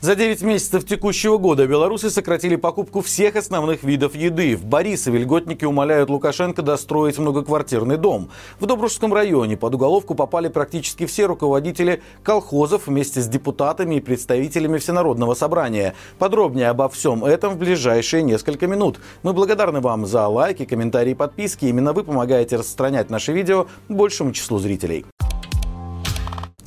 За 9 месяцев текущего года белорусы сократили покупку всех основных видов еды. В Борисове льготники умоляют Лукашенко достроить многоквартирный дом. В Добружском районе под уголовку попали практически все руководители колхозов вместе с депутатами и представителями Всенародного собрания. Подробнее обо всем этом в ближайшие несколько минут. Мы благодарны вам за лайки, комментарии подписки. Именно вы помогаете распространять наши видео большему числу зрителей.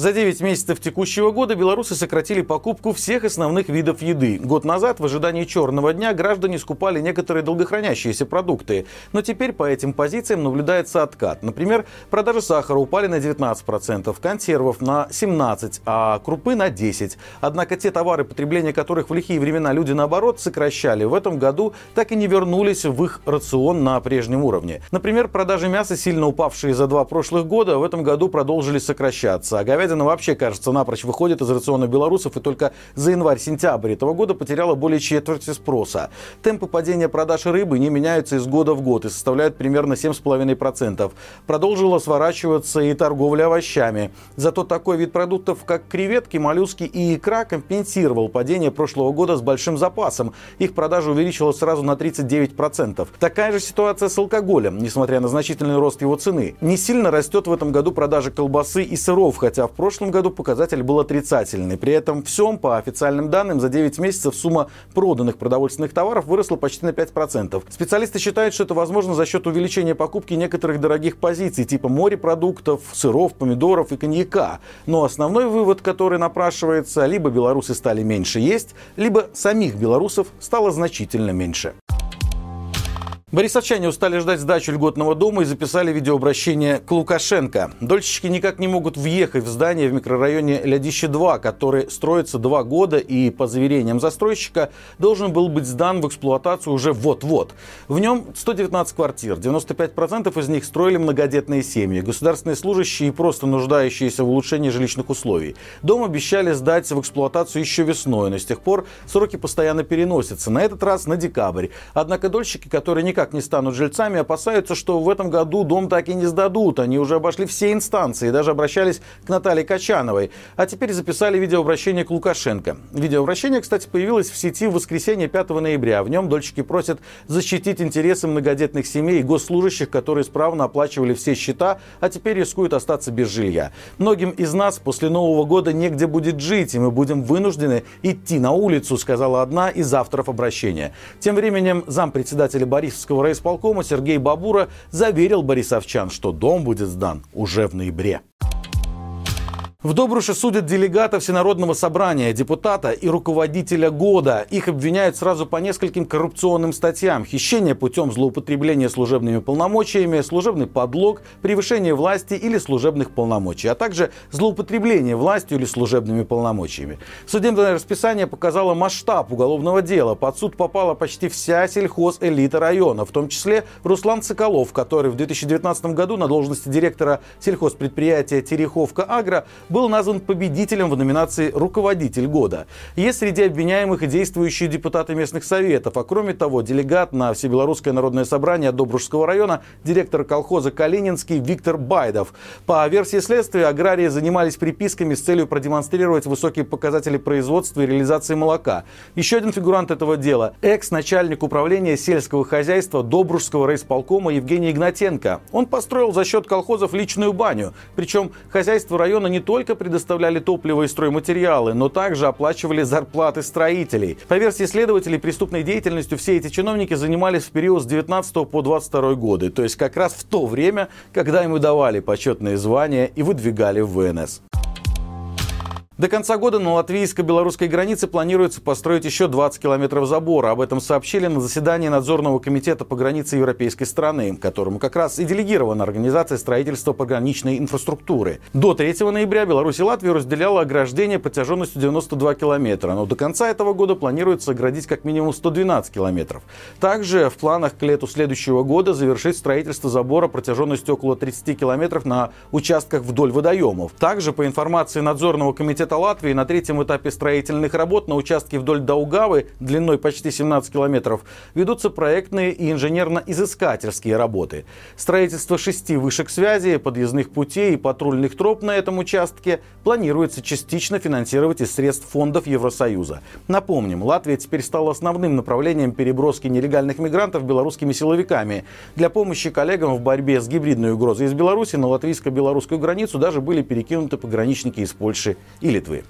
За 9 месяцев текущего года белорусы сократили покупку всех основных видов еды. Год назад в ожидании черного дня граждане скупали некоторые долгохранящиеся продукты. Но теперь по этим позициям наблюдается откат. Например, продажи сахара упали на 19%, консервов на 17%, а крупы на 10%. Однако те товары, потребления которых в лихие времена люди наоборот сокращали, в этом году так и не вернулись в их рацион на прежнем уровне. Например, продажи мяса, сильно упавшие за два прошлых года, в этом году продолжили сокращаться. А говядина вообще, кажется, напрочь выходит из рациона белорусов и только за январь-сентябрь этого года потеряла более четверти спроса. Темпы падения продаж рыбы не меняются из года в год и составляют примерно 7,5%. Продолжила сворачиваться и торговля овощами. Зато такой вид продуктов, как креветки, моллюски и икра, компенсировал падение прошлого года с большим запасом. Их продажа увеличилась сразу на 39%. Такая же ситуация с алкоголем, несмотря на значительный рост его цены. Не сильно растет в этом году продажа колбасы и сыров, хотя в прошлом году показатель был отрицательный. При этом всем, по официальным данным, за 9 месяцев сумма проданных продовольственных товаров выросла почти на 5%. Специалисты считают, что это возможно за счет увеличения покупки некоторых дорогих позиций, типа морепродуктов, сыров, помидоров и коньяка. Но основной вывод, который напрашивается, либо белорусы стали меньше есть, либо самих белорусов стало значительно меньше. Борисовчане устали ждать сдачу льготного дома и записали видеообращение к Лукашенко. Дольщики никак не могут въехать в здание в микрорайоне Лядище-2, который строится два года и, по заверениям застройщика, должен был быть сдан в эксплуатацию уже вот-вот. В нем 119 квартир, 95% из них строили многодетные семьи, государственные служащие и просто нуждающиеся в улучшении жилищных условий. Дом обещали сдать в эксплуатацию еще весной, но с тех пор сроки постоянно переносятся. На этот раз на декабрь. Однако дольщики, которые никак никак не станут жильцами, опасаются, что в этом году дом так и не сдадут. Они уже обошли все инстанции, даже обращались к Наталье Качановой. А теперь записали видеообращение к Лукашенко. Видеообращение, кстати, появилось в сети в воскресенье 5 ноября. В нем дольщики просят защитить интересы многодетных семей и госслужащих, которые исправно оплачивали все счета, а теперь рискуют остаться без жилья. Многим из нас после Нового года негде будет жить, и мы будем вынуждены идти на улицу, сказала одна из авторов обращения. Тем временем зампредседателя Борисовского Московского райисполкома Сергей Бабура заверил борисовчан, что дом будет сдан уже в ноябре. В Добруше судят делегата Всенародного собрания, депутата и руководителя года. Их обвиняют сразу по нескольким коррупционным статьям. Хищение путем злоупотребления служебными полномочиями, служебный подлог, превышение власти или служебных полномочий, а также злоупотребление властью или служебными полномочиями. Судебное расписание показало масштаб уголовного дела. Под суд попала почти вся сельхозэлита района, в том числе Руслан Соколов, который в 2019 году на должности директора сельхозпредприятия «Тереховка-Агро» был назван победителем в номинации «Руководитель года». Есть среди обвиняемых и действующие депутаты местных советов, а кроме того, делегат на Всебелорусское народное собрание Добружского района, директор колхоза «Калининский» Виктор Байдов. По версии следствия, аграрии занимались приписками с целью продемонстрировать высокие показатели производства и реализации молока. Еще один фигурант этого дела – экс-начальник управления сельского хозяйства Добружского райисполкома Евгений Игнатенко. Он построил за счет колхозов личную баню. Причем хозяйство района не только только предоставляли топливо и стройматериалы, но также оплачивали зарплаты строителей. По версии следователей, преступной деятельностью все эти чиновники занимались в период с 19 по 22 годы, то есть как раз в то время, когда им давали почетные звания и выдвигали в ВНС. До конца года на латвийско-белорусской границе планируется построить еще 20 километров забора. Об этом сообщили на заседании надзорного комитета по границе европейской страны, которому как раз и делегирована организация строительства пограничной инфраструктуры. До 3 ноября Беларусь и Латвию разделяло ограждение протяженностью 92 километра, но до конца этого года планируется оградить как минимум 112 километров. Также в планах к лету следующего года завершить строительство забора протяженностью около 30 километров на участках вдоль водоемов. Также, по информации надзорного комитета суверенитета Латвии на третьем этапе строительных работ на участке вдоль Даугавы длиной почти 17 километров ведутся проектные и инженерно-изыскательские работы. Строительство шести вышек связи, подъездных путей и патрульных троп на этом участке планируется частично финансировать из средств фондов Евросоюза. Напомним, Латвия теперь стала основным направлением переброски нелегальных мигрантов белорусскими силовиками. Для помощи коллегам в борьбе с гибридной угрозой из Беларуси на латвийско-белорусскую границу даже были перекинуты пограничники из Польши и Литвы.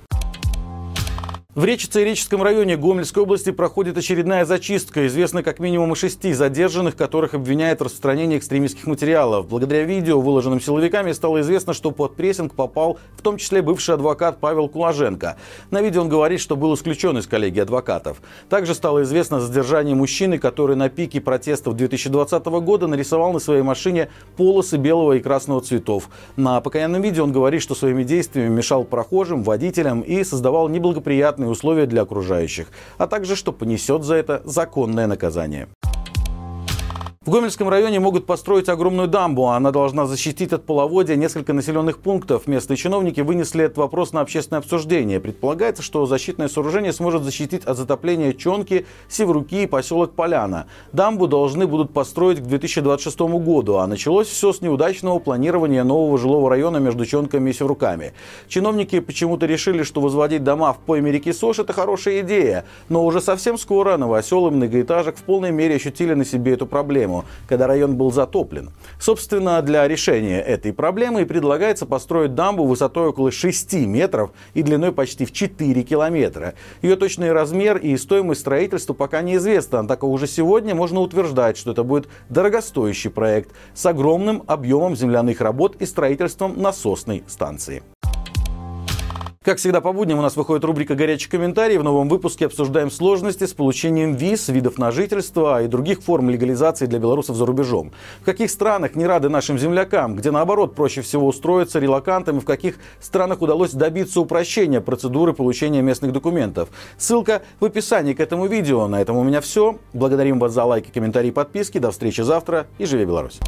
В Речице и Реческом районе Гомельской области проходит очередная зачистка. Известно как минимум шести задержанных, которых обвиняют в распространении экстремистских материалов. Благодаря видео, выложенным силовиками, стало известно, что под прессинг попал в том числе бывший адвокат Павел Куложенко. На видео он говорит, что был исключен из коллегии адвокатов. Также стало известно о задержании мужчины, который на пике протестов 2020 года нарисовал на своей машине полосы белого и красного цветов. На покаянном видео он говорит, что своими действиями мешал прохожим, водителям и создавал неблагоприятные комфортные условия для окружающих, а также что понесет за это законное наказание. В Гомельском районе могут построить огромную дамбу. Она должна защитить от половодья несколько населенных пунктов. Местные чиновники вынесли этот вопрос на общественное обсуждение. Предполагается, что защитное сооружение сможет защитить от затопления Чонки, Севруки и поселок Поляна. Дамбу должны будут построить к 2026 году, а началось все с неудачного планирования нового жилого района между Чонками и Севруками. Чиновники почему-то решили, что возводить дома в пойме реки Сош – это хорошая идея. Но уже совсем скоро новоселы многоэтажек в полной мере ощутили на себе эту проблему проблему, когда район был затоплен. Собственно, для решения этой проблемы и предлагается построить дамбу высотой около 6 метров и длиной почти в 4 километра. Ее точный размер и стоимость строительства пока неизвестна, однако уже сегодня можно утверждать, что это будет дорогостоящий проект с огромным объемом земляных работ и строительством насосной станции. Как всегда по будням у нас выходит рубрика «Горячий комментарий». В новом выпуске обсуждаем сложности с получением виз, видов на жительство и других форм легализации для белорусов за рубежом. В каких странах не рады нашим землякам, где наоборот проще всего устроиться релакантами, в каких странах удалось добиться упрощения процедуры получения местных документов. Ссылка в описании к этому видео. На этом у меня все. Благодарим вас за лайки, комментарии подписки. До встречи завтра и живи Беларусь!